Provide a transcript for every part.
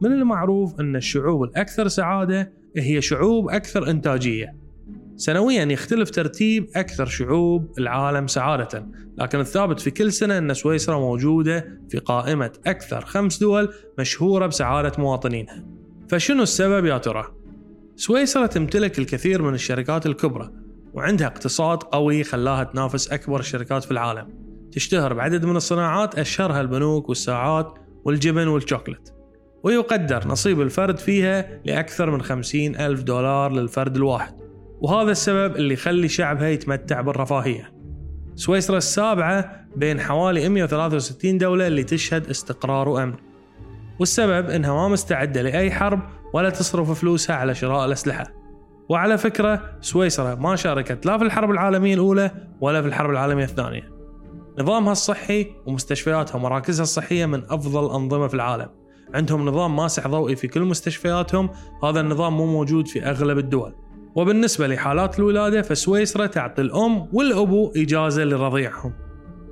من المعروف أن الشعوب الأكثر سعادة هي شعوب أكثر إنتاجية. سنويا يختلف ترتيب أكثر شعوب العالم سعادة لكن الثابت في كل سنة أن سويسرا موجودة في قائمة أكثر خمس دول مشهورة بسعادة مواطنينها. فشنو السبب يا ترى؟ سويسرا تمتلك الكثير من الشركات الكبرى وعندها اقتصاد قوي خلاها تنافس أكبر الشركات في العالم. تشتهر بعدد من الصناعات أشهرها البنوك والساعات والجبن والشوكولات ويقدر نصيب الفرد فيها لأكثر من خمسين ألف دولار للفرد الواحد. وهذا السبب اللي يخلي شعبها يتمتع بالرفاهية. سويسرا السابعة بين حوالي 163 دولة اللي تشهد استقرار وأمن. والسبب إنها ما مستعدة لأي حرب ولا تصرف فلوسها على شراء الأسلحة. وعلى فكرة سويسرا ما شاركت لا في الحرب العالمية الأولى ولا في الحرب العالمية الثانية. نظامها الصحي ومستشفياتها ومراكزها الصحية من أفضل الأنظمة في العالم. عندهم نظام ماسح ضوئي في كل مستشفياتهم. هذا النظام مو موجود في أغلب الدول. وبالنسبة لحالات الولادة فسويسرا تعطي الأم والأبو إجازة لرضيعهم.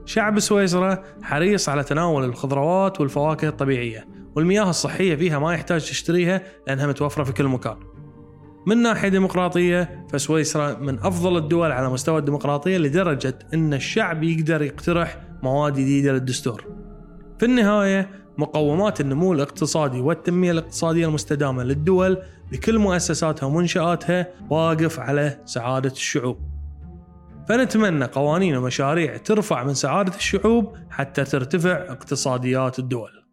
شعب سويسرا حريص على تناول الخضروات والفواكه الطبيعية والمياه الصحية فيها ما يحتاج تشتريها لأنها متوفرة في كل مكان. من ناحية ديمقراطية فسويسرا من أفضل الدول على مستوى الديمقراطية لدرجة أن الشعب يقدر يقترح مواد جديدة للدستور. في النهاية مقومات النمو الاقتصادي والتنمية الاقتصادية المستدامة للدول بكل مؤسساتها ومنشآتها واقف على سعادة الشعوب. فنتمنى قوانين ومشاريع ترفع من سعادة الشعوب حتى ترتفع اقتصاديات الدول.